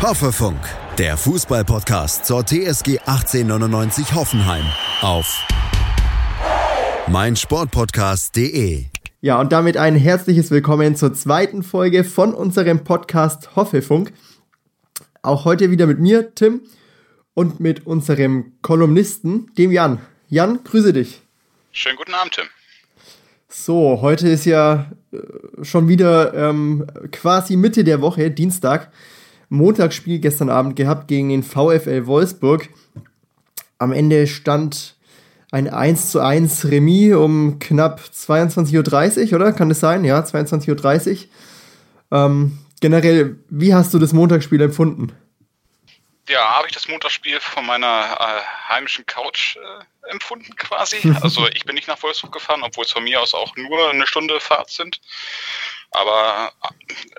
Hoffefunk, der Fußballpodcast zur TSG 1899 Hoffenheim auf meinsportpodcast.de. Ja, und damit ein herzliches Willkommen zur zweiten Folge von unserem Podcast Hoffefunk. Auch heute wieder mit mir, Tim, und mit unserem Kolumnisten, dem Jan. Jan, grüße dich. Schönen guten Abend, Tim. So, heute ist ja äh, schon wieder ähm, quasi Mitte der Woche, Dienstag. Montagsspiel gestern Abend gehabt gegen den VfL Wolfsburg. Am Ende stand ein 1 zu 1 Remis um knapp 22.30 Uhr, oder? Kann das sein? Ja, 22.30 Uhr. Ähm, generell, wie hast du das Montagsspiel empfunden? Ja, habe ich das Montagsspiel von meiner äh, heimischen Couch äh, empfunden quasi. Also ich bin nicht nach Wolfsburg gefahren, obwohl es von mir aus auch nur eine Stunde Fahrt sind. Aber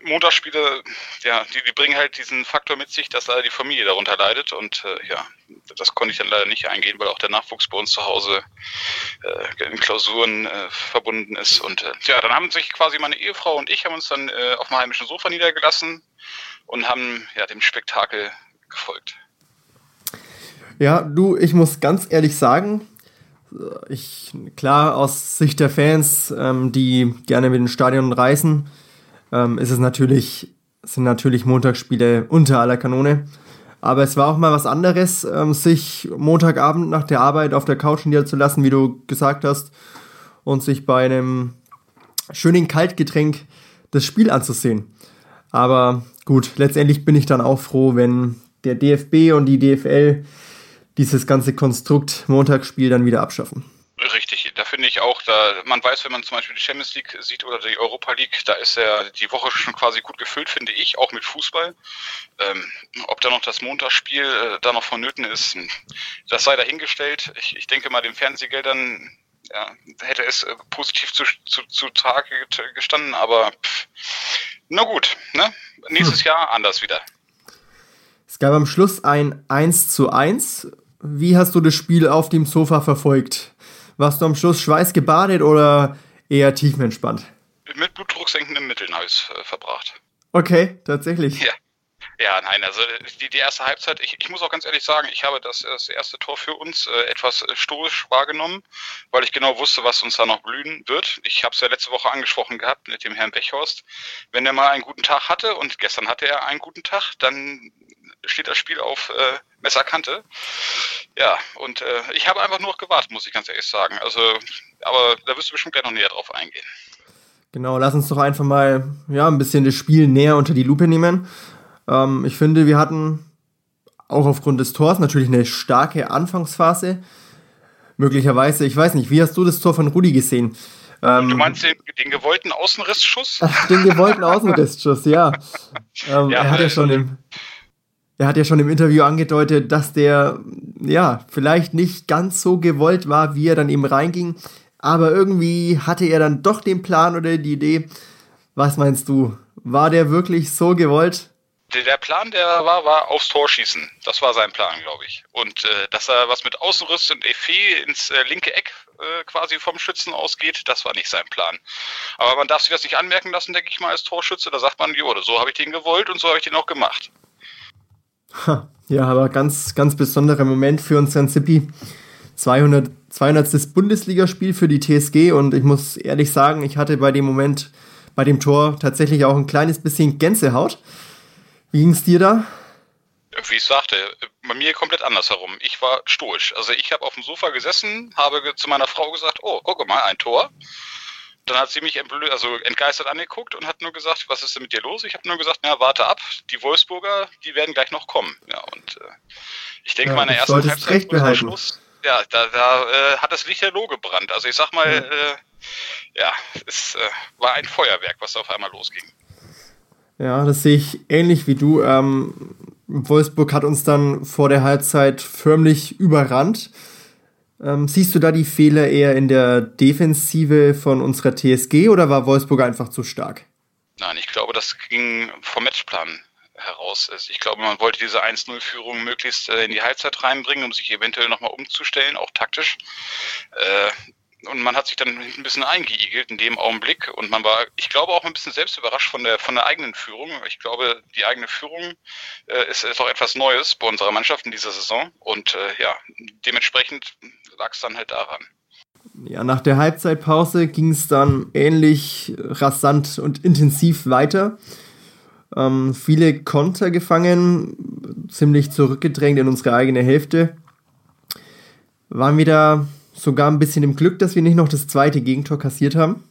Montagsspiele, ja, die, die bringen halt diesen Faktor mit sich, dass leider die Familie darunter leidet. Und äh, ja, das konnte ich dann leider nicht eingehen, weil auch der Nachwuchs bei uns zu Hause äh, in Klausuren äh, verbunden ist. Und äh, ja, dann haben sich quasi meine Ehefrau und ich haben uns dann äh, auf dem heimischen Sofa niedergelassen und haben ja dem Spektakel gefolgt. Ja, du, ich muss ganz ehrlich sagen, ich, klar, aus Sicht der Fans, ähm, die gerne mit den Stadion reisen, ähm, ist es natürlich, sind natürlich Montagsspiele unter aller Kanone. Aber es war auch mal was anderes, ähm, sich Montagabend nach der Arbeit auf der Couch niederzulassen, wie du gesagt hast, und sich bei einem schönen Kaltgetränk das Spiel anzusehen. Aber gut, letztendlich bin ich dann auch froh, wenn der DFB und die DFL dieses ganze Konstrukt Montagsspiel dann wieder abschaffen. Finde ich auch, da man weiß, wenn man zum Beispiel die Champions League sieht oder die Europa League, da ist ja die Woche schon quasi gut gefüllt, finde ich, auch mit Fußball. Ähm, ob da noch das Montagsspiel äh, da noch vonnöten ist, das sei dahingestellt. Ich, ich denke mal, den Fernsehgeldern ja, hätte es äh, positiv zu, zu, zu Tage gestanden, aber pff, na gut, ne? nächstes hm. Jahr anders wieder. Es gab am Schluss ein 1 zu 1 wie hast du das Spiel auf dem Sofa verfolgt? Warst du am Schluss schweißgebadet oder eher tiefenentspannt? Mit blutdrucksenkenden Mitteln habe ich es äh, verbracht. Okay, tatsächlich. Ja. Ja, nein, also die, die erste Halbzeit, ich, ich muss auch ganz ehrlich sagen, ich habe das, das erste Tor für uns äh, etwas stoisch wahrgenommen, weil ich genau wusste, was uns da noch blühen wird. Ich habe es ja letzte Woche angesprochen gehabt mit dem Herrn Bechhorst. Wenn er mal einen guten Tag hatte und gestern hatte er einen guten Tag, dann steht das Spiel auf äh, Messerkante. Ja, und äh, ich habe einfach nur gewartet, muss ich ganz ehrlich sagen. Also, aber da wirst du bestimmt gleich noch näher drauf eingehen. Genau, lass uns doch einfach mal ja, ein bisschen das Spiel näher unter die Lupe nehmen. Ähm, ich finde, wir hatten auch aufgrund des Tors natürlich eine starke Anfangsphase. Möglicherweise, ich weiß nicht, wie hast du das Tor von Rudi gesehen? Ähm, du meinst den, den gewollten Außenrissschuss? den gewollten Außenrissschuss, ja. Ähm, ja er hat ja schon im, er hat ja schon im Interview angedeutet, dass der ja vielleicht nicht ganz so gewollt war, wie er dann eben reinging. Aber irgendwie hatte er dann doch den Plan oder die Idee. Was meinst du? War der wirklich so gewollt? Der Plan, der war, war aufs Tor schießen. Das war sein Plan, glaube ich. Und äh, dass er was mit Außenriss und Effet ins äh, linke Eck äh, quasi vom Schützen ausgeht, das war nicht sein Plan. Aber man darf sich das nicht anmerken lassen, denke ich mal, als Torschütze. Da sagt man, jo, so habe ich den gewollt und so habe ich den auch gemacht. Ja, aber ganz, ganz besonderer Moment für unseren Zippy. 200, 200. Bundesligaspiel für die TSG und ich muss ehrlich sagen, ich hatte bei dem Moment, bei dem Tor tatsächlich auch ein kleines bisschen Gänsehaut. Wie ging es dir da? Wie ich sagte, bei mir komplett andersherum. Ich war stoisch. Also ich habe auf dem Sofa gesessen, habe zu meiner Frau gesagt, oh, guck mal, ein Tor. Dann hat sie mich also entgeistert angeguckt und hat nur gesagt, was ist denn mit dir los? Ich habe nur gesagt, na, warte ab, die Wolfsburger, die werden gleich noch kommen. Ja, und äh, ich denke, ja, meine erste Halbzeit am Schluss, ja, da, da äh, hat das Licht Lichterloh gebrannt. Also ich sag mal, ja, äh, ja es äh, war ein Feuerwerk, was auf einmal losging. Ja, das sehe ich ähnlich wie du. Ähm, Wolfsburg hat uns dann vor der Halbzeit förmlich überrannt. Ähm, siehst du da die Fehler eher in der Defensive von unserer TSG oder war Wolfsburg einfach zu stark? Nein, ich glaube, das ging vom Matchplan heraus. Ich glaube, man wollte diese 1-0-Führung möglichst äh, in die Halbzeit reinbringen, um sich eventuell nochmal umzustellen, auch taktisch. Äh, und man hat sich dann ein bisschen eingeigelt in dem Augenblick und man war, ich glaube, auch ein bisschen selbst überrascht von der, von der eigenen Führung. Ich glaube, die eigene Führung äh, ist, ist auch etwas Neues bei unserer Mannschaft in dieser Saison und äh, ja, dementsprechend lag es dann halt daran. Ja, nach der Halbzeitpause ging es dann ähnlich rasant und intensiv weiter. Ähm, viele Konter gefangen, ziemlich zurückgedrängt in unsere eigene Hälfte. Waren wieder sogar ein bisschen im Glück, dass wir nicht noch das zweite Gegentor kassiert haben.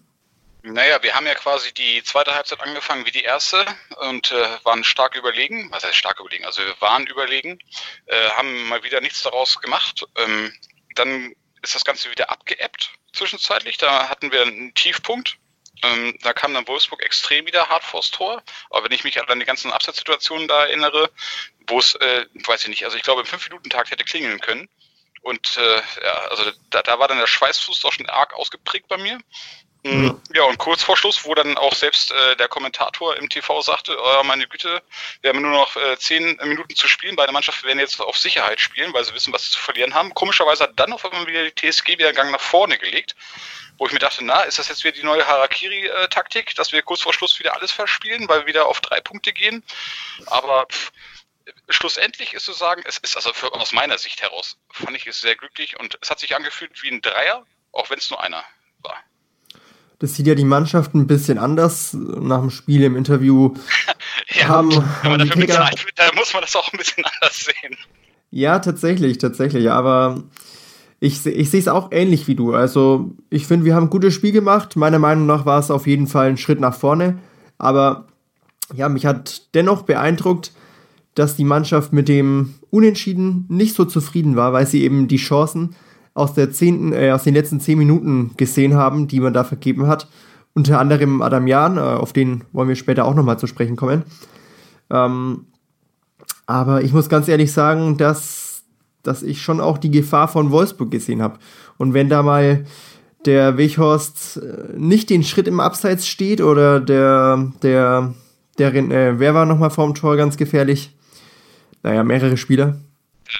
Naja, wir haben ja quasi die zweite Halbzeit angefangen wie die erste und äh, waren stark überlegen. Was heißt stark überlegen? Also wir waren überlegen, äh, haben mal wieder nichts daraus gemacht. Ähm, dann ist das Ganze wieder abgeebbt zwischenzeitlich. Da hatten wir einen Tiefpunkt. Ähm, da kam dann Wolfsburg extrem wieder hart vors Tor. Aber wenn ich mich an die ganzen Abseitssituationen da erinnere, wo es, äh, weiß ich nicht, also ich glaube im 5-Minuten-Takt hätte klingeln können. Und äh, ja, also da, da war dann der Schweißfuß doch schon arg ausgeprägt bei mir. Mhm. Ja, und kurz vor Schluss, wo dann auch selbst äh, der Kommentator im TV sagte, oh, meine Güte, wir haben nur noch äh, zehn Minuten zu spielen, beide Mannschaften werden jetzt auf Sicherheit spielen, weil sie wissen, was sie zu verlieren haben. Komischerweise hat dann auf einmal wieder die TSG wieder einen Gang nach vorne gelegt, wo ich mir dachte, na, ist das jetzt wieder die neue Harakiri-Taktik, dass wir kurz vor Schluss wieder alles verspielen, weil wir wieder auf drei Punkte gehen. Aber pff, schlussendlich ist zu sagen, es ist also für, aus meiner Sicht heraus, fand ich es sehr glücklich und es hat sich angefühlt wie ein Dreier, auch wenn es nur einer war. Das sieht ja die Mannschaft ein bisschen anders nach dem Spiel im Interview. ja, haben, wenn man dafür bezahlt wird, da muss man das auch ein bisschen anders sehen. Ja, tatsächlich, tatsächlich. Aber ich, ich sehe es auch ähnlich wie du. Also, ich finde, wir haben ein gutes Spiel gemacht. Meiner Meinung nach war es auf jeden Fall ein Schritt nach vorne. Aber ja, mich hat dennoch beeindruckt, dass die Mannschaft mit dem Unentschieden nicht so zufrieden war, weil sie eben die Chancen aus, der zehnten, äh, aus den letzten zehn Minuten gesehen haben, die man da vergeben hat. Unter anderem Adam Jan, äh, auf den wollen wir später auch nochmal zu sprechen kommen. Ähm, aber ich muss ganz ehrlich sagen, dass, dass ich schon auch die Gefahr von Wolfsburg gesehen habe. Und wenn da mal der Weghorst äh, nicht den Schritt im Abseits steht oder der, der, der, äh, wer war nochmal vorm Tor ganz gefährlich? Naja, mehrere Spieler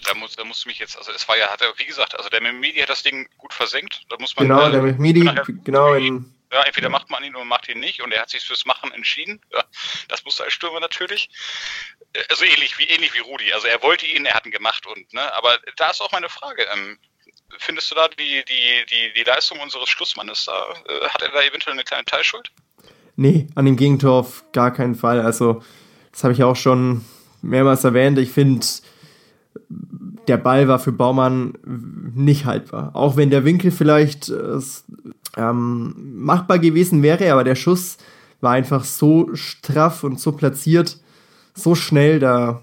da muss, da musst du mich jetzt, also es war ja, hat er, wie gesagt, also der Medi hat das Ding gut versenkt. Da muss man genau, äh, der Medi, genau. In, ja, entweder macht man ihn oder macht ihn nicht und er hat sich fürs Machen entschieden. Ja, das musste als Stürmer natürlich. Äh, also ähnlich wie ähnlich wie Rudi. Also er wollte ihn, er hat ihn gemacht und ne, aber da ist auch meine Frage. Ähm, findest du da die, die, die, die Leistung unseres Schlussmannes da, äh, hat er da eventuell eine kleine Teilschuld? Nee, an dem Gegentor auf gar keinen Fall. Also, das habe ich auch schon mehrmals erwähnt. Ich finde, der Ball war für Baumann nicht haltbar. Auch wenn der Winkel vielleicht äh, ähm, machbar gewesen wäre, aber der Schuss war einfach so straff und so platziert, so schnell, da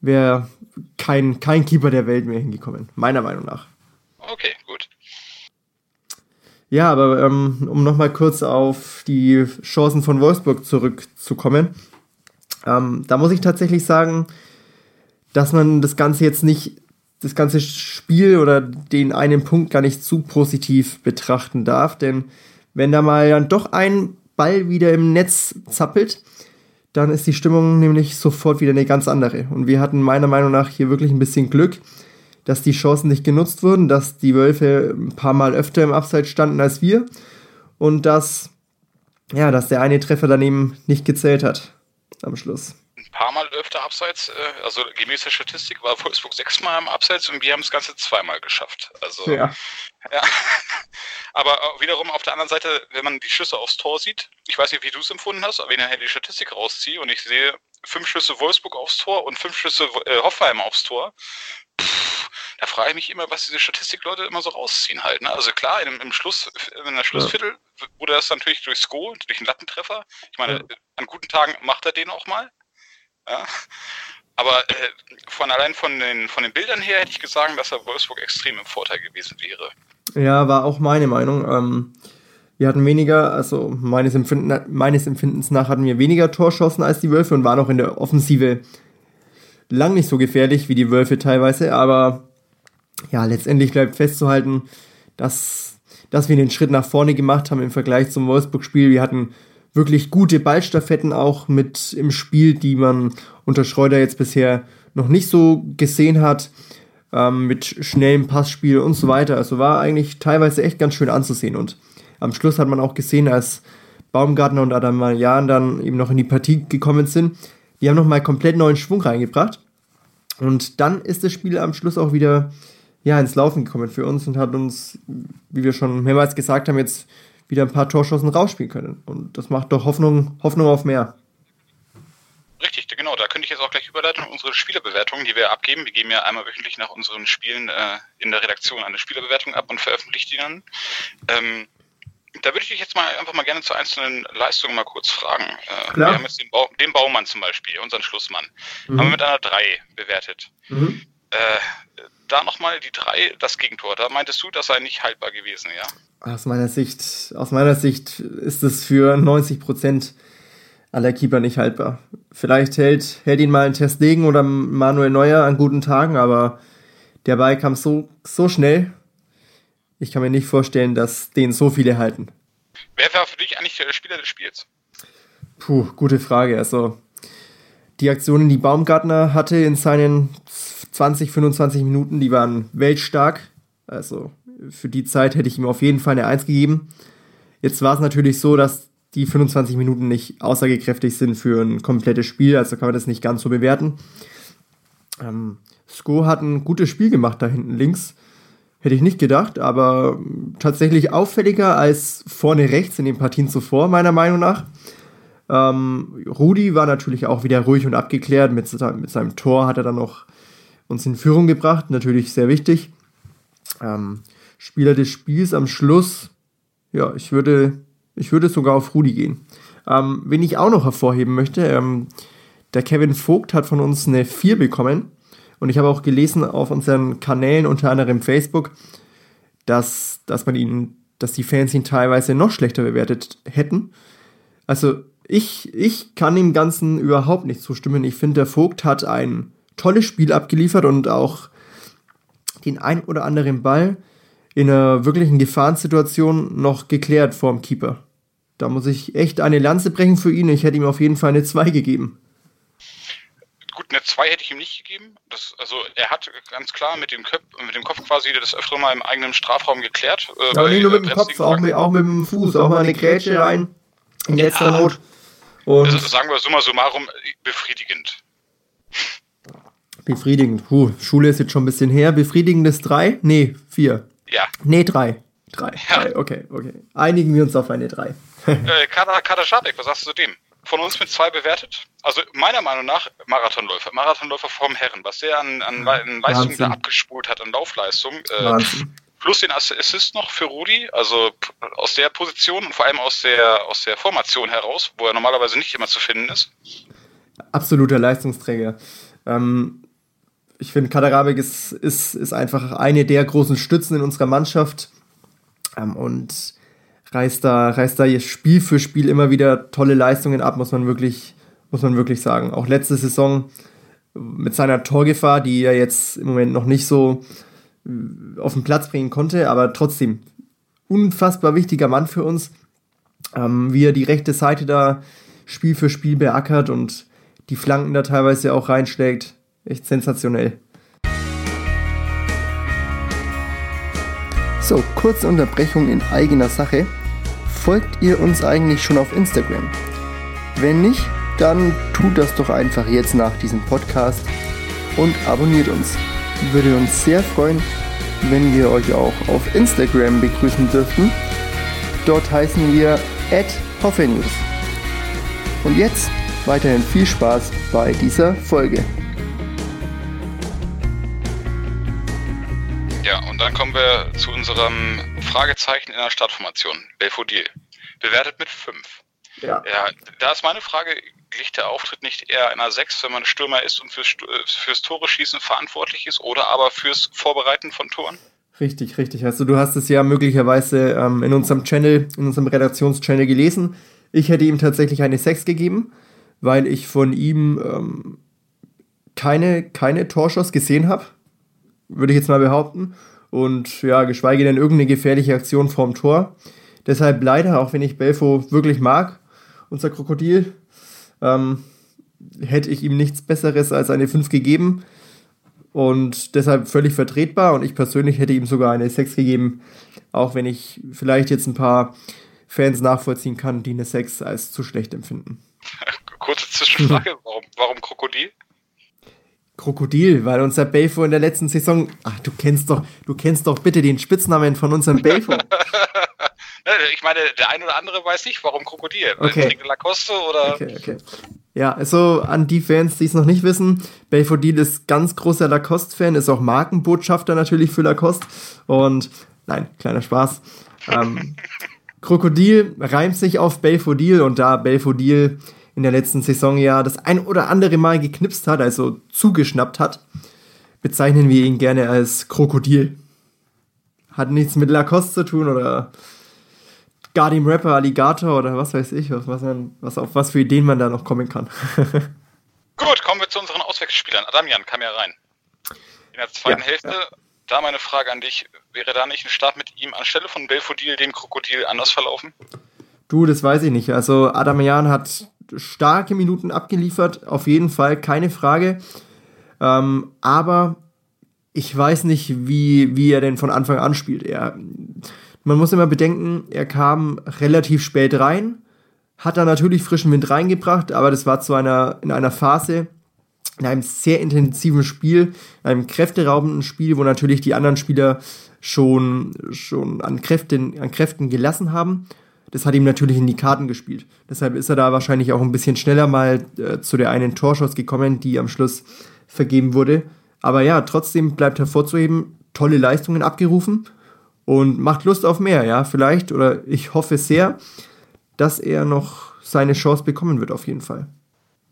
wäre kein, kein Keeper der Welt mehr hingekommen, meiner Meinung nach. Okay, gut. Ja, aber ähm, um nochmal kurz auf die Chancen von Wolfsburg zurückzukommen, ähm, da muss ich tatsächlich sagen, dass man das Ganze jetzt nicht, das ganze Spiel oder den einen Punkt gar nicht zu positiv betrachten darf, denn wenn da mal dann doch ein Ball wieder im Netz zappelt, dann ist die Stimmung nämlich sofort wieder eine ganz andere. Und wir hatten meiner Meinung nach hier wirklich ein bisschen Glück, dass die Chancen nicht genutzt wurden, dass die Wölfe ein paar Mal öfter im Abseits standen als wir und dass, ja, dass der eine Treffer daneben nicht gezählt hat am Schluss paar Mal öfter abseits. Äh, also gemäß der Statistik war Wolfsburg sechsmal im Abseits und wir haben das Ganze zweimal geschafft. Also ja. ja. Aber wiederum auf der anderen Seite, wenn man die Schüsse aufs Tor sieht, ich weiß nicht, wie du es empfunden hast, aber wenn ich nachher die Statistik rausziehe und ich sehe fünf Schüsse Wolfsburg aufs Tor und fünf Schüsse äh, Hoffenheim aufs Tor, pff, da frage ich mich immer, was diese Statistikleute immer so rausziehen halt. Ne? Also klar, im, im Schluss, in der Schlussviertel ja. wurde das natürlich durchs Go, durch einen Lattentreffer. Ich meine, ja. an guten Tagen macht er den auch mal. Ja? Aber äh, von allein von den, von den Bildern her hätte ich gesagt, dass er Wolfsburg extrem im Vorteil gewesen wäre. Ja, war auch meine Meinung. Ähm, wir hatten weniger, also meines, Empfinden, meines Empfindens nach hatten wir weniger Torschancen als die Wölfe und waren auch in der Offensive lang nicht so gefährlich wie die Wölfe teilweise. Aber ja, letztendlich bleibt festzuhalten, dass, dass wir den Schritt nach vorne gemacht haben im Vergleich zum Wolfsburg-Spiel. Wir hatten wirklich gute Ballstaffetten auch mit im Spiel, die man unter Schreuder jetzt bisher noch nicht so gesehen hat. ähm, mit schnellem Passspiel und so weiter. Also war eigentlich teilweise echt ganz schön anzusehen. Und am Schluss hat man auch gesehen, als Baumgartner und Adamarian dann eben noch in die Partie gekommen sind, die haben nochmal komplett neuen Schwung reingebracht. Und dann ist das Spiel am Schluss auch wieder ja, ins Laufen gekommen für uns und hat uns, wie wir schon mehrmals gesagt haben, jetzt wieder ein paar Torschossen rausspielen können. Und das macht doch Hoffnung, Hoffnung auf mehr. Richtig, genau. Da könnte ich jetzt auch gleich überleiten unsere Spielerbewertungen, die wir abgeben. Wir geben ja einmal wöchentlich nach unseren Spielen äh, in der Redaktion eine Spielerbewertung ab und veröffentlichen die dann. Ähm, da würde ich dich jetzt mal einfach mal gerne zu einzelnen Leistungen mal kurz fragen. Äh, wir haben jetzt den, ba den, Baumann zum Beispiel, unseren Schlussmann, mhm. haben wir mit einer 3 bewertet. Mhm. Äh, da nochmal die 3, das Gegentor. Da meintest du, das sei nicht haltbar gewesen, ja? Aus meiner Sicht, aus meiner Sicht ist es für 90 Prozent aller Keeper nicht haltbar. Vielleicht hält, hält ihn mal ein Testegen oder Manuel Neuer an guten Tagen, aber der Ball kam so, so schnell. Ich kann mir nicht vorstellen, dass den so viele halten. Wer war für dich eigentlich der Spieler des Spiels? Puh, gute Frage. Also, die Aktionen, die Baumgartner hatte in seinen 20, 25 Minuten, die waren weltstark. Also, für die Zeit hätte ich ihm auf jeden Fall eine 1 gegeben. Jetzt war es natürlich so, dass die 25 Minuten nicht aussagekräftig sind für ein komplettes Spiel, also kann man das nicht ganz so bewerten. Ähm, Sko hat ein gutes Spiel gemacht da hinten links. Hätte ich nicht gedacht, aber tatsächlich auffälliger als vorne rechts in den Partien zuvor, meiner Meinung nach. Ähm, Rudi war natürlich auch wieder ruhig und abgeklärt. Mit, mit seinem Tor hat er dann noch uns in Führung gebracht, natürlich sehr wichtig. Ähm, Spieler des Spiels am Schluss, ja, ich würde ich würde sogar auf Rudi gehen. Ähm, wen ich auch noch hervorheben möchte, ähm, der Kevin Vogt hat von uns eine 4 bekommen. Und ich habe auch gelesen auf unseren Kanälen, unter anderem Facebook, dass, dass man ihn, dass die Fans ihn teilweise noch schlechter bewertet hätten. Also ich, ich kann dem Ganzen überhaupt nicht zustimmen. Ich finde, der Vogt hat ein tolles Spiel abgeliefert und auch den ein oder anderen Ball in einer wirklichen Gefahrensituation noch geklärt vorm Keeper. Da muss ich echt eine Lanze brechen für ihn. Ich hätte ihm auf jeden Fall eine 2 gegeben. Gut, eine 2 hätte ich ihm nicht gegeben. Das, also er hat ganz klar mit dem, Köp mit dem Kopf quasi das öfter mal im eigenen Strafraum geklärt. Äh, Aber nicht nur mit dem Kopf, auch mit, auch mit dem Fuß, auch mal eine Grätsche rein. In letzter ja. Not. Und also sagen wir summa summarum befriedigend. Befriedigend. Puh, Schule ist jetzt schon ein bisschen her. Befriedigendes 3? Nee, 4. Ja. Nee, 3. 3. Ja. Okay, okay. Einigen wir uns auf eine 3 äh, Kader, Kader Schadek, was sagst du zu dem? Von uns mit zwei bewertet. Also meiner Meinung nach Marathonläufer. Marathonläufer vom Herren. Was der an, an, an Leistung da abgespult hat, an Laufleistung. Äh, plus den Assist noch für Rudi, also aus der Position und vor allem aus der, aus der Formation heraus, wo er normalerweise nicht immer zu finden ist. Absoluter Leistungsträger. Ähm, ich finde, Kaderabek ist, ist, ist einfach eine der großen Stützen in unserer Mannschaft. Ähm, und reißt da, reißt da Spiel für Spiel immer wieder tolle Leistungen ab, muss man wirklich, muss man wirklich sagen. Auch letzte Saison mit seiner Torgefahr, die er jetzt im Moment noch nicht so äh, auf den Platz bringen konnte, aber trotzdem unfassbar wichtiger Mann für uns, ähm, wie er die rechte Seite da Spiel für Spiel beackert und die Flanken da teilweise auch reinschlägt. Echt sensationell. So, kurze Unterbrechung in eigener Sache folgt ihr uns eigentlich schon auf Instagram? Wenn nicht, dann tut das doch einfach jetzt nach diesem Podcast und abonniert uns. Würde uns sehr freuen, wenn wir euch auch auf Instagram begrüßen dürften. Dort heißen wir @hoffenews. Und jetzt weiterhin viel Spaß bei dieser Folge. Kommen wir zu unserem Fragezeichen in der Startformation. Belfodil. Bewertet mit 5. Ja. ja. Da ist meine Frage, liegt der Auftritt nicht eher einer 6, wenn man Stürmer ist und fürs, fürs Tore schießen verantwortlich ist oder aber fürs Vorbereiten von Toren? Richtig, richtig. Also du hast es ja möglicherweise ähm, in unserem Channel, in unserem Redaktionschannel gelesen. Ich hätte ihm tatsächlich eine 6 gegeben, weil ich von ihm ähm, keine, keine Torschuss gesehen habe würde ich jetzt mal behaupten. Und ja, geschweige denn irgendeine gefährliche Aktion vorm Tor. Deshalb leider, auch wenn ich Belfo wirklich mag, unser Krokodil, ähm, hätte ich ihm nichts Besseres als eine 5 gegeben. und deshalb völlig vertretbar und ich persönlich hätte ihm sogar eine 6 gegeben, auch wenn ich vielleicht jetzt ein paar Fans nachvollziehen kann, die eine 6 als zu schlecht empfinden. Kurze Zwischenfrage, warum, warum Krokodil? Krokodil, weil unser Belfo in der letzten Saison, ach, du kennst doch, du kennst doch bitte den Spitznamen von unserem Belfo. ich meine, der ein oder andere weiß nicht, warum Krokodil. Okay. Lacoste oder. Okay, okay. Ja, also an die Fans, die es noch nicht wissen, Belfodil ist ganz großer Lacoste-Fan, ist auch Markenbotschafter natürlich für Lacoste. Und nein, kleiner Spaß. Ähm, Krokodil reimt sich auf Belfodil und da Belfodil in der letzten Saison ja das ein oder andere Mal geknipst hat, also zugeschnappt hat, bezeichnen wir ihn gerne als Krokodil. Hat nichts mit Lacoste zu tun oder Guardian Rapper Alligator oder was weiß ich, was, man, was, auf was für Ideen man da noch kommen kann. Gut, kommen wir zu unseren Auswechselspielern. Adamian kam ja rein. In der zweiten ja, Hälfte, ja. da meine Frage an dich, wäre da nicht ein Start mit ihm anstelle von Belfodil, dem Krokodil, anders verlaufen? Du, das weiß ich nicht. Also Adamian hat starke Minuten abgeliefert, auf jeden Fall, keine Frage. Ähm, aber ich weiß nicht, wie, wie er denn von Anfang an spielt. Er, man muss immer bedenken, er kam relativ spät rein, hat da natürlich frischen Wind reingebracht, aber das war zu einer, in einer Phase, in einem sehr intensiven Spiel, einem kräfteraubenden Spiel, wo natürlich die anderen Spieler schon, schon an, Kräften, an Kräften gelassen haben das hat ihm natürlich in die Karten gespielt. Deshalb ist er da wahrscheinlich auch ein bisschen schneller mal äh, zu der einen Torschuss gekommen, die am Schluss vergeben wurde. Aber ja, trotzdem bleibt hervorzuheben, tolle Leistungen abgerufen und macht Lust auf mehr, ja, vielleicht oder ich hoffe sehr, dass er noch seine Chance bekommen wird auf jeden Fall.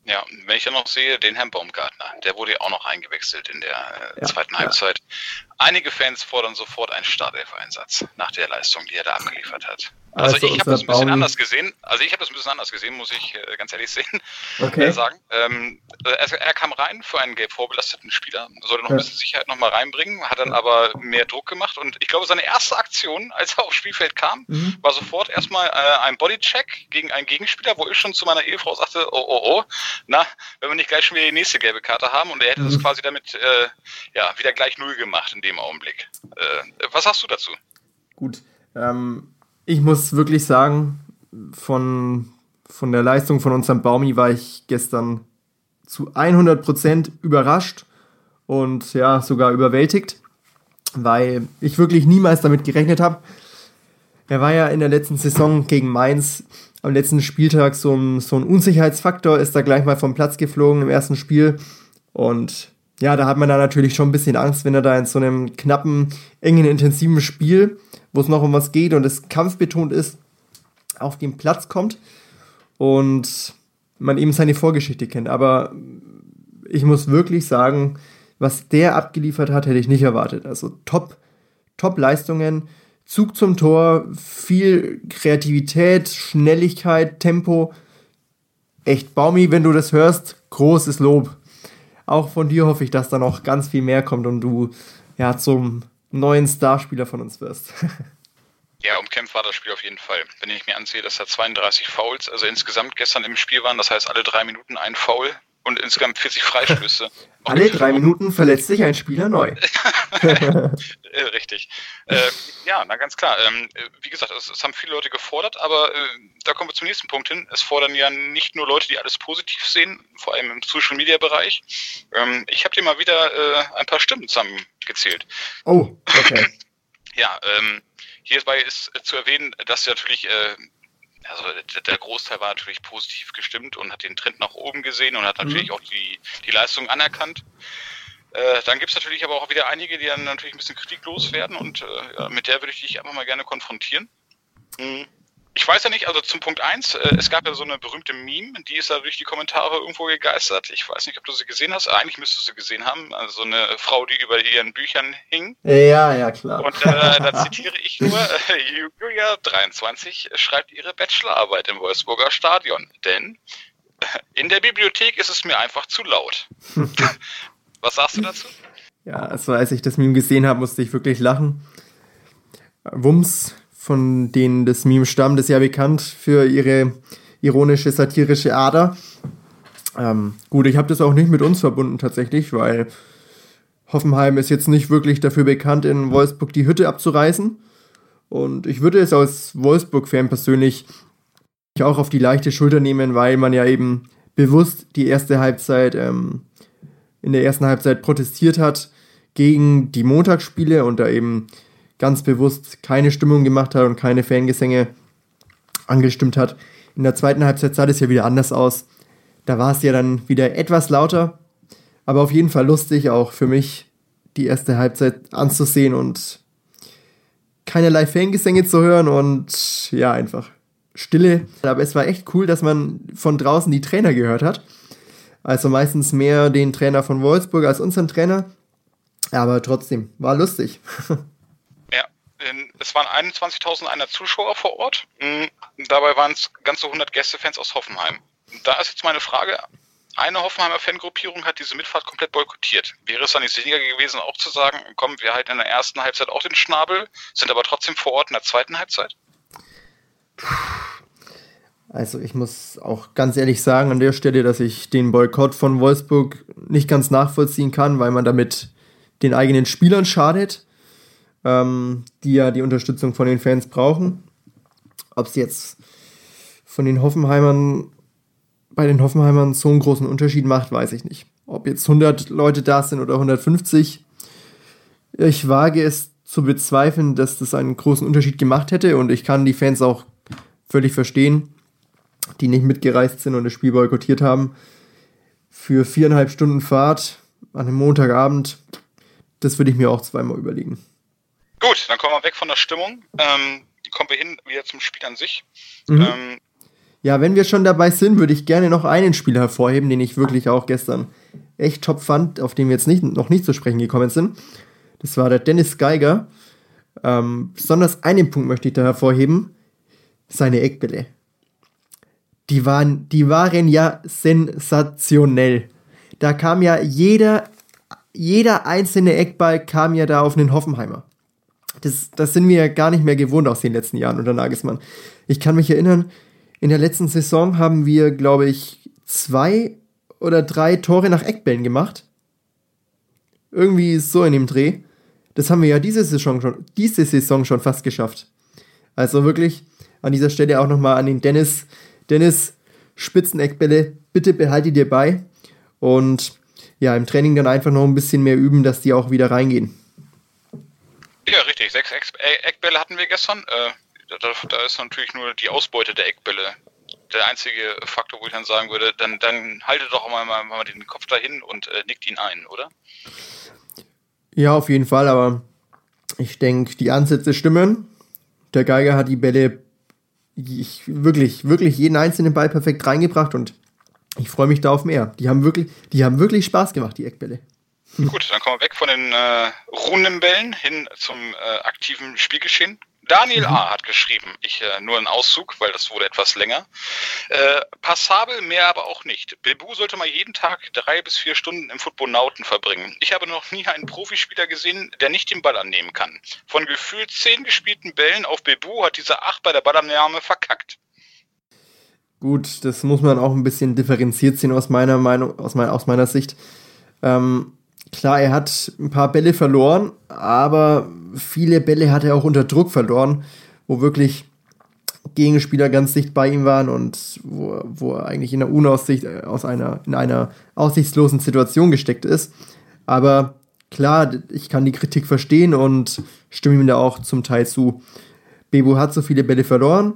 Ja, wenn ich dann noch sehe, den Herrn Baumgartner, der wurde ja auch noch eingewechselt in der äh, ja, zweiten Halbzeit. Ja. Einige Fans fordern sofort einen Startelf-Einsatz nach der Leistung, die er da abgeliefert hat. Also, also ich habe das ein bisschen anders gesehen. Also ich habe das ein bisschen anders gesehen, muss ich äh, ganz ehrlich sehen, okay. äh, sagen. Ähm, er, er, kam rein für einen gelb vorbelasteten Spieler, sollte noch ja. ein bisschen Sicherheit noch mal reinbringen, hat dann aber mehr Druck gemacht und ich glaube, seine erste Aktion, als er aufs Spielfeld kam, mhm. war sofort erstmal äh, ein Bodycheck gegen einen Gegenspieler, wo ich schon zu meiner Ehefrau sagte, oh oh oh, na, wenn wir nicht gleich schon wieder die nächste gelbe Karte haben und er hätte mhm. das quasi damit äh, ja wieder gleich null gemacht in dem Augenblick. Äh, was sagst du dazu? Gut. Ähm, ich muss wirklich sagen, von, von der Leistung von unserem Baumi war ich gestern zu 100% überrascht und ja, sogar überwältigt, weil ich wirklich niemals damit gerechnet habe. Er war ja in der letzten Saison gegen Mainz am letzten Spieltag so ein, so ein Unsicherheitsfaktor, ist da gleich mal vom Platz geflogen im ersten Spiel und ja, da hat man da natürlich schon ein bisschen Angst, wenn er da in so einem knappen, engen, intensiven Spiel wo es noch um was geht und es kampfbetont ist, auf den Platz kommt und man eben seine Vorgeschichte kennt. Aber ich muss wirklich sagen, was der abgeliefert hat, hätte ich nicht erwartet. Also top, top Leistungen, Zug zum Tor, viel Kreativität, Schnelligkeit, Tempo. Echt, Baumi, wenn du das hörst, großes Lob. Auch von dir hoffe ich, dass da noch ganz viel mehr kommt und du ja zum neuen Starspieler von uns wirst. Ja, umkämpft war das Spiel auf jeden Fall. Wenn ich mir ansehe, dass da 32 Fouls, also insgesamt gestern im Spiel waren, das heißt alle drei Minuten ein Foul und insgesamt 40 Freistöße. alle drei Minuten verletzt sich ein Spieler neu. Äh, richtig. Äh, ja, na ganz klar. Ähm, wie gesagt, es, es, haben viele Leute gefordert, aber äh, da kommen wir zum nächsten Punkt hin. Es fordern ja nicht nur Leute, die alles positiv sehen, vor allem im Social Media Bereich. Ähm, ich habe dir mal wieder äh, ein paar Stimmen zusammengezählt. Oh, okay. ja, ähm, Hierbei ist zu erwähnen, dass natürlich äh, also der Großteil war natürlich positiv gestimmt und hat den Trend nach oben gesehen und hat natürlich mhm. auch die, die Leistung anerkannt. Äh, dann gibt es natürlich aber auch wieder einige, die dann natürlich ein bisschen kritiklos werden und äh, mit der würde ich dich einfach mal gerne konfrontieren. Mhm ich weiß ja nicht, also zum Punkt 1, äh, es gab ja so eine berühmte Meme, die ist da durch die Kommentare irgendwo gegeistert. Ich weiß nicht, ob du sie gesehen hast. Eigentlich müsstest du sie gesehen haben. Also eine Frau, die über ihren Büchern hing. Ja, ja, klar. Und äh, da zitiere ich nur, äh, Julia 23 schreibt ihre Bachelorarbeit im Wolfsburger Stadion. Denn äh, in der Bibliothek ist es mir einfach zu laut. Was sagst du dazu? Ja, also als ich das Meme gesehen habe, musste ich wirklich lachen. Wums von denen das Meme stammt, ist ja bekannt für ihre ironische, satirische Ader. Ähm, gut, ich habe das auch nicht mit uns verbunden tatsächlich, weil Hoffenheim ist jetzt nicht wirklich dafür bekannt, in Wolfsburg die Hütte abzureißen. Und ich würde es als Wolfsburg-Fan persönlich auch auf die leichte Schulter nehmen, weil man ja eben bewusst die erste Halbzeit ähm, in der ersten Halbzeit protestiert hat gegen die Montagsspiele und da eben ganz bewusst keine Stimmung gemacht hat und keine Fangesänge angestimmt hat. In der zweiten Halbzeit sah das ja wieder anders aus. Da war es ja dann wieder etwas lauter, aber auf jeden Fall lustig, auch für mich die erste Halbzeit anzusehen und keinerlei Fangesänge zu hören und ja, einfach Stille. Aber es war echt cool, dass man von draußen die Trainer gehört hat. Also meistens mehr den Trainer von Wolfsburg als unseren Trainer. Aber trotzdem, war lustig. Es waren 21.000 einer Zuschauer vor Ort. Mm, dabei waren es ganze 100 Gästefans aus Hoffenheim. Da ist jetzt meine Frage. Eine Hoffenheimer Fangruppierung hat diese Mitfahrt komplett boykottiert. Wäre es dann nicht sinniger gewesen, auch zu sagen, kommen wir halt in der ersten Halbzeit auch den Schnabel, sind aber trotzdem vor Ort in der zweiten Halbzeit? Also ich muss auch ganz ehrlich sagen an der Stelle, dass ich den Boykott von Wolfsburg nicht ganz nachvollziehen kann, weil man damit den eigenen Spielern schadet, ähm, die ja die Unterstützung von den Fans brauchen. Ob es jetzt von den Hoffenheimern bei den Hoffenheimern so einen großen Unterschied macht, weiß ich nicht. Ob jetzt 100 Leute da sind oder 150, ich wage es zu bezweifeln, dass das einen großen Unterschied gemacht hätte und ich kann die Fans auch völlig verstehen, die nicht mitgereist sind und das Spiel boykottiert haben. Für viereinhalb Stunden Fahrt an einem Montagabend, das würde ich mir auch zweimal überlegen. Gut, dann kommen wir weg von der Stimmung. Ähm, kommen wir hin wieder zum Spiel an sich. Mhm. Ähm, ja, wenn wir schon dabei sind, würde ich gerne noch einen Spieler hervorheben, den ich wirklich auch gestern echt top fand, auf den wir jetzt nicht, noch nicht zu sprechen gekommen sind. Das war der Dennis Geiger. Ähm, besonders einen Punkt möchte ich da hervorheben. Seine Eckbälle. Die waren, die waren ja sensationell. Da kam ja jeder, jeder einzelne Eckball kam ja da auf einen Hoffenheimer. Das, das sind wir ja gar nicht mehr gewohnt aus den letzten Jahren unter Nagelsmann. Ich kann mich erinnern, in der letzten Saison haben wir, glaube ich, zwei oder drei Tore nach Eckbällen gemacht. Irgendwie so in dem Dreh. Das haben wir ja diese Saison schon, diese Saison schon fast geschafft. Also wirklich an dieser Stelle auch nochmal an den Dennis. Dennis, Spitzeneckbälle, bitte behalte dir bei. Und ja, im Training dann einfach noch ein bisschen mehr üben, dass die auch wieder reingehen. Richtig. Sechs Eckbälle hatten wir gestern. Äh, da, da ist natürlich nur die Ausbeute der Eckbälle der einzige Faktor, wo ich dann sagen würde, dann, dann haltet doch mal, mal, mal den Kopf dahin und äh, nickt ihn ein, oder? Ja, auf jeden Fall, aber ich denke, die Ansätze stimmen. Der Geiger hat die Bälle ich, wirklich, wirklich jeden einzelnen Ball perfekt reingebracht und ich freue mich da auf mehr. Die haben wirklich, die haben wirklich Spaß gemacht, die Eckbälle. Gut, dann kommen wir weg von den äh, ruhenden Bällen hin zum äh, aktiven Spielgeschehen. Daniel mhm. A. hat geschrieben, ich äh, nur einen Auszug, weil das wurde etwas länger. Äh, passabel, mehr aber auch nicht. Bebu sollte mal jeden Tag drei bis vier Stunden im Football-Nauten verbringen. Ich habe noch nie einen Profispieler gesehen, der nicht den Ball annehmen kann. Von gefühlt zehn gespielten Bällen auf Bebu hat dieser acht bei der Ballannahme verkackt. Gut, das muss man auch ein bisschen differenziert sehen aus meiner Meinung, aus, mein, aus meiner Sicht. Ähm, klar, er hat ein paar Bälle verloren, aber viele Bälle hat er auch unter Druck verloren, wo wirklich Gegenspieler ganz dicht bei ihm waren und wo, wo er eigentlich in der Unaussicht, äh, aus einer, in einer aussichtslosen Situation gesteckt ist. Aber klar, ich kann die Kritik verstehen und stimme ihm da auch zum Teil zu. Bebu hat so viele Bälle verloren,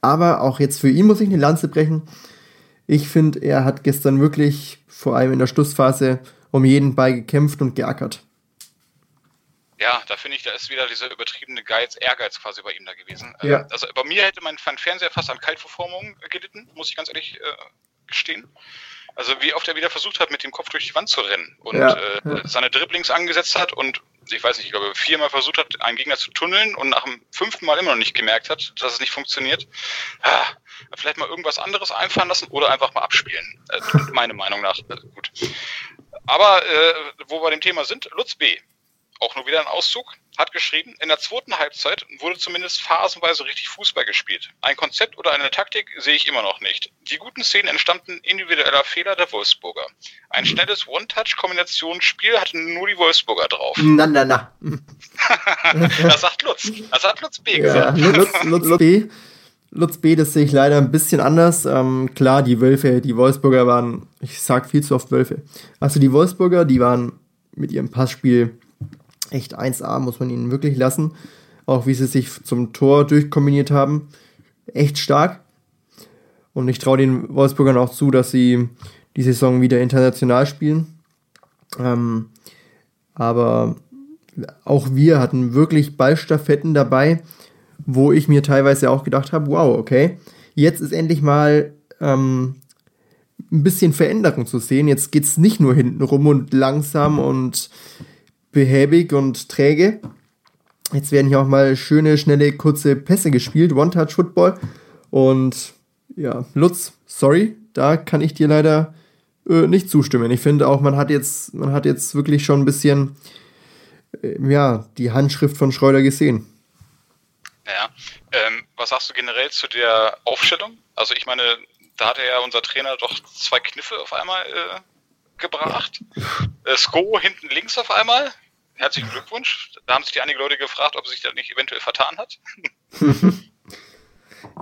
aber auch jetzt für ihn muss ich eine Lanze brechen. Ich finde, er hat gestern wirklich, vor allem in der Schlussphase, um jeden Ball gekämpft und geackert. Ja, da finde ich, da ist wieder dieser übertriebene Geiz, Ehrgeiz quasi bei ihm da gewesen. Äh, ja. also bei mir hätte mein, Fernseher fast an Kaltverformung gelitten, muss ich ganz ehrlich äh, gestehen. Also wie oft er wieder versucht hat, mit dem Kopf durch die Wand zu rennen und ja, äh, ja. seine Dribblings angesetzt hat und ich weiß nicht, ich glaube viermal versucht hat, einen Gegner zu tunneln und nach dem fünften Mal immer noch nicht gemerkt hat, dass es nicht funktioniert. Ah, vielleicht mal irgendwas anderes einfahren lassen oder einfach mal abspielen. Äh, meine Meinung nach. Äh, gut. Aber äh, wo wir dem Thema sind, Lutz B auch nur wieder ein Auszug, hat geschrieben, in der zweiten Halbzeit wurde zumindest phasenweise richtig Fußball gespielt. Ein Konzept oder eine Taktik sehe ich immer noch nicht. Die guten Szenen entstammten individueller Fehler der Wolfsburger. Ein schnelles One-Touch-Kombinationsspiel hatten nur die Wolfsburger drauf. Na, na, na. das sagt Lutz. Das hat Lutz B gesagt. Ja, Lutz, Lutz B. Lutz B, das sehe ich leider ein bisschen anders. Ähm, klar, die Wölfe, die Wolfsburger waren, ich sag viel zu oft Wölfe. Also die Wolfsburger, die waren mit ihrem Passspiel echt 1A, muss man ihnen wirklich lassen. Auch wie sie sich zum Tor durchkombiniert haben. Echt stark. Und ich traue den Wolfsburgern auch zu, dass sie die Saison wieder international spielen. Ähm, aber auch wir hatten wirklich Ballstaffetten dabei, wo ich mir teilweise auch gedacht habe, wow, okay, jetzt ist endlich mal ähm, ein bisschen Veränderung zu sehen. Jetzt geht es nicht nur hinten rum und langsam und behäbig und träge. Jetzt werden hier auch mal schöne, schnelle, kurze Pässe gespielt, One-Touch-Football. Und ja, Lutz, sorry, da kann ich dir leider äh, nicht zustimmen. Ich finde auch, man hat jetzt, man hat jetzt wirklich schon ein bisschen äh, ja, die Handschrift von Schreuder gesehen. Ja. Ähm, was sagst du generell zu der Aufstellung? Also ich meine, da hat ja unser Trainer doch zwei Kniffe auf einmal äh, gebracht. Äh, Sko hinten links auf einmal. Herzlichen Glückwunsch. Da haben sich die einige Leute gefragt, ob sich da nicht eventuell vertan hat.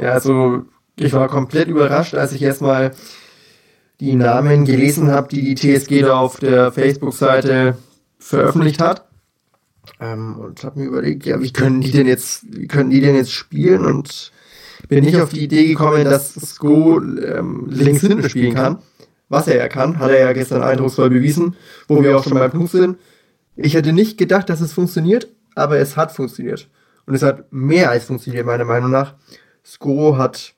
ja, also ich war komplett überrascht, als ich erstmal die Namen gelesen habe, die die TSG da auf der Facebook-Seite veröffentlicht hat. Ähm, und habe mir überlegt, ja, wie können die denn jetzt, wie können die denn jetzt spielen? Und bin nicht auf die Idee gekommen, dass Sko ähm, links hinten spielen kann. Was er ja kann, hat er ja gestern eindrucksvoll bewiesen, wo wir auch schon beim Punkt sind. Ich hätte nicht gedacht, dass es funktioniert, aber es hat funktioniert. Und es hat mehr als funktioniert, meiner Meinung nach. Sko hat,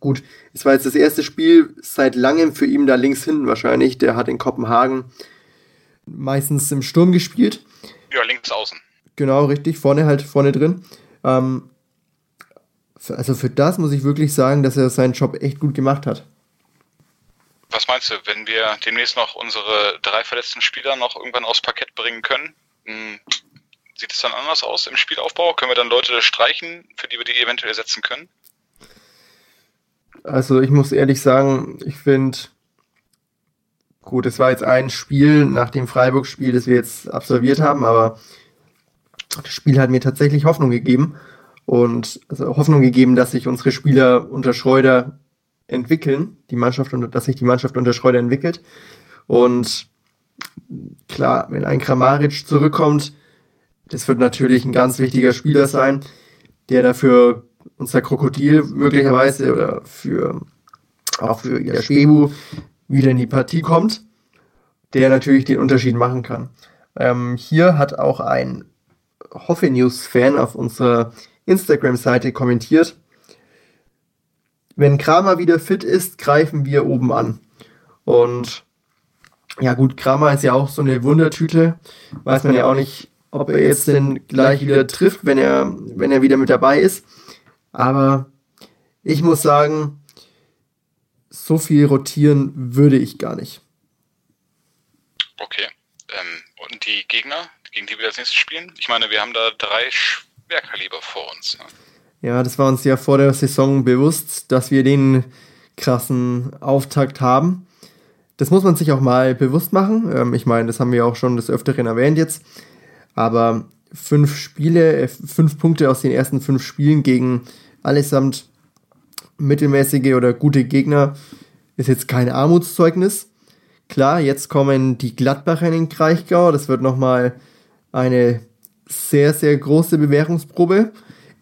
gut, es war jetzt das erste Spiel seit langem für ihn da links hinten wahrscheinlich. Der hat in Kopenhagen meistens im Sturm gespielt. Ja, links außen. Genau, richtig, vorne halt, vorne drin. Ähm, also für das muss ich wirklich sagen, dass er seinen Job echt gut gemacht hat. Was meinst du, wenn wir demnächst noch unsere drei verletzten Spieler noch irgendwann aufs Parkett bringen können? Hm, sieht es dann anders aus im Spielaufbau? Können wir dann Leute streichen, für die wir die eventuell ersetzen können? Also ich muss ehrlich sagen, ich finde, gut, es war jetzt ein Spiel nach dem Freiburg-Spiel, das wir jetzt absolviert haben, aber das Spiel hat mir tatsächlich Hoffnung gegeben und also Hoffnung gegeben, dass sich unsere Spieler unter Schreuder entwickeln, die Mannschaft, dass sich die Mannschaft unter Schreuder entwickelt. Und klar, wenn ein Kramaric zurückkommt, das wird natürlich ein ganz wichtiger Spieler sein, der dafür unser Krokodil möglicherweise oder für auch für ihr Spebu wieder in die Partie kommt, der natürlich den Unterschied machen kann. Ähm, hier hat auch ein Hoffe News Fan auf unserer Instagram-Seite kommentiert, wenn Kramer wieder fit ist, greifen wir oben an. Und ja gut, Kramer ist ja auch so eine Wundertüte. Weiß man ja auch nicht, ob er jetzt denn gleich wieder trifft, wenn er, wenn er wieder mit dabei ist. Aber ich muss sagen, so viel rotieren würde ich gar nicht. Okay. Ähm, und die Gegner, gegen die wir als nächstes spielen? Ich meine, wir haben da drei Schwerkaliber vor uns. Ne? Ja, das war uns ja vor der Saison bewusst, dass wir den krassen Auftakt haben. Das muss man sich auch mal bewusst machen. Ähm, ich meine, das haben wir auch schon des Öfteren erwähnt jetzt. Aber fünf Spiele, äh, fünf Punkte aus den ersten fünf Spielen gegen allesamt mittelmäßige oder gute Gegner ist jetzt kein Armutszeugnis. Klar, jetzt kommen die Gladbacher in den Kraichgau. Das wird nochmal eine sehr, sehr große Bewährungsprobe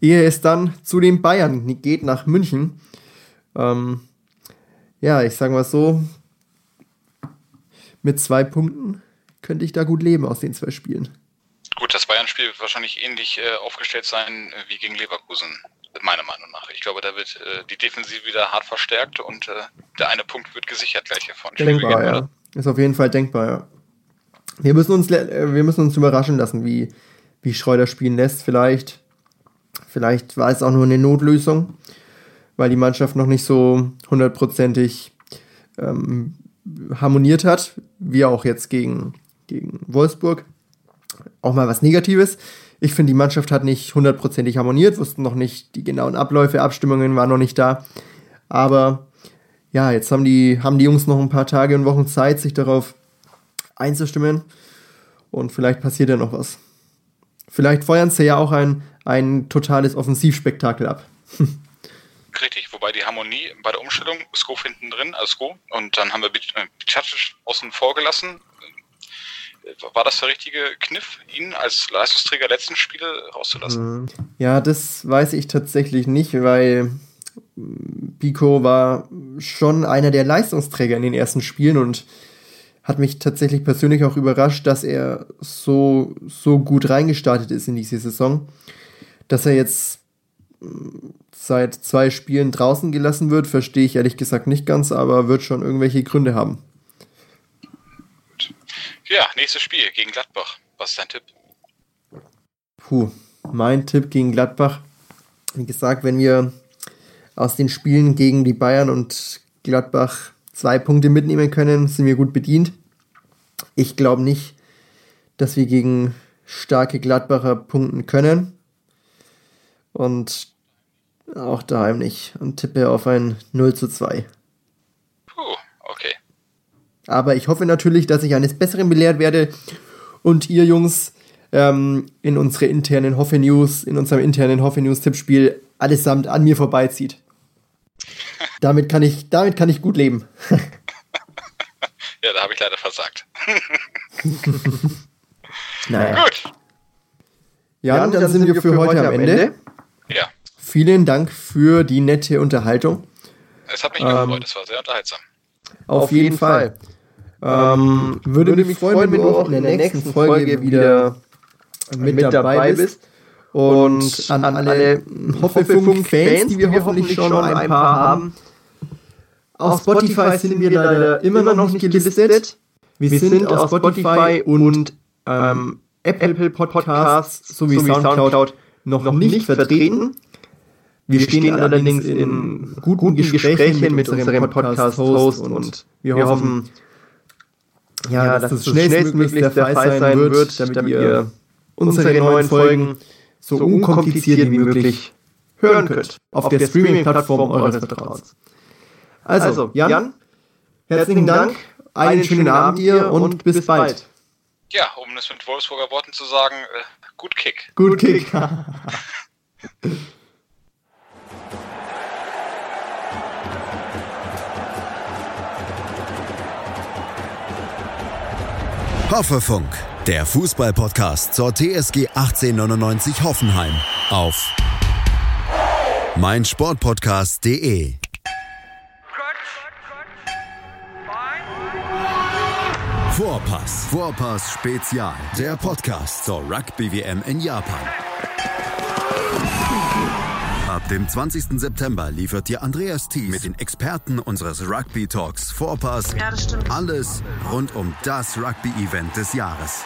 ehe es dann zu den Bayern geht nach München. Ähm, ja, ich sage mal so, mit zwei Punkten könnte ich da gut leben aus den zwei Spielen. Gut, das Bayern-Spiel wird wahrscheinlich ähnlich äh, aufgestellt sein äh, wie gegen Leverkusen, meiner Meinung nach. Ich glaube, da wird äh, die Defensive wieder hart verstärkt und äh, der eine Punkt wird gesichert gleich hiervon. Denkbar, ja. Ist auf jeden Fall denkbar, ja. Wir müssen uns, äh, wir müssen uns überraschen lassen, wie, wie Schreuder spielen lässt. Vielleicht Vielleicht war es auch nur eine Notlösung, weil die Mannschaft noch nicht so hundertprozentig ähm, harmoniert hat, wie auch jetzt gegen, gegen Wolfsburg. auch mal was Negatives. Ich finde, die Mannschaft hat nicht hundertprozentig harmoniert, wussten noch nicht die genauen Abläufe, Abstimmungen waren noch nicht da. Aber ja, jetzt haben die, haben die Jungs noch ein paar Tage und Wochen Zeit, sich darauf einzustimmen. Und vielleicht passiert ja noch was. Vielleicht feuern sie ja auch ein, ein totales Offensivspektakel ab. Richtig, wobei die Harmonie bei der Umstellung, Sko hinten drin, also Sko, und dann haben wir Bicacic außen vor gelassen. War das der richtige Kniff, ihn als Leistungsträger letzten Spiele rauszulassen? Mhm. Ja, das weiß ich tatsächlich nicht, weil Pico war schon einer der Leistungsträger in den ersten Spielen und hat mich tatsächlich persönlich auch überrascht, dass er so, so gut reingestartet ist in diese Saison. Dass er jetzt seit zwei Spielen draußen gelassen wird, verstehe ich ehrlich gesagt nicht ganz, aber wird schon irgendwelche Gründe haben. Ja, nächstes Spiel gegen Gladbach. Was ist dein Tipp? Puh, mein Tipp gegen Gladbach. Wie gesagt, wenn wir aus den Spielen gegen die Bayern und Gladbach zwei Punkte mitnehmen können, sind wir gut bedient. Ich glaube nicht, dass wir gegen starke Gladbacher punkten können. Und auch daheim nicht. Und tippe auf ein 0 zu 2. Aber ich hoffe natürlich, dass ich eines Besseren belehrt werde und ihr Jungs ähm, in unsere internen Hoffe News, in unserem internen Hoffe News Tippspiel allesamt an mir vorbeizieht. damit kann ich, damit kann ich gut leben. ja, da habe ich leider versagt. naja. Gut. Ja, dann, dann, sind wir für, heute am Ende. Ende. Ja. Vielen Dank für die nette Unterhaltung. Es hat mich ähm, gefreut, es war sehr unterhaltsam. Auf, auf jeden Fall. Fall. Ähm, würde, würde mich freuen, wenn du auch in der nächsten Folge wieder mit dabei bist. Und an, alle Hoffefunk-Fans, die wir hoffentlich schon ein paar haben. Auf Spotify sind wir leider immer noch nicht gelistet. Wir sind auf Spotify und ähm, Apple Podcasts sowie Soundcloud noch nicht vertreten. Wir, stehen, allerdings in guten, Gesprächen, mit, mit unserem Podcast-Host und wir hoffen, ja, dass, dass das schnellstmöglich der Fall sein wird, damit, damit ihr unsere neuen Folgen so unkompliziert wie möglich hören könnt auf der Streaming-Plattform eures Vertrauens. Also, also, Jan, Jan herzlichen Dank, einen schönen Abend dir und bis bald. Ja, um es mit Wolfsburger Worten zu sagen, äh, gut Kick. Gut Kick. Hoffefunk, der Fußballpodcast zur TSG 1899 Hoffenheim auf meinsportpodcast.de. Vorpass, Vorpass Spezial, der Podcast zur Rugby WM in Japan. Ab dem 20. September liefert dir Andreas Thies mit den Experten unseres Rugby Talks Vorpass ja, alles rund um das Rugby-Event des Jahres.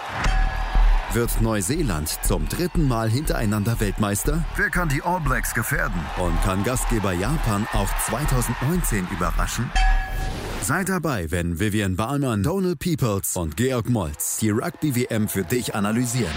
Wird Neuseeland zum dritten Mal hintereinander Weltmeister? Wer kann die All Blacks gefährden? Und kann Gastgeber Japan auch 2019 überraschen? Seid dabei, wenn Vivian Bahlmann, Donald Peoples und Georg Moltz die Rugby-WM für dich analysieren.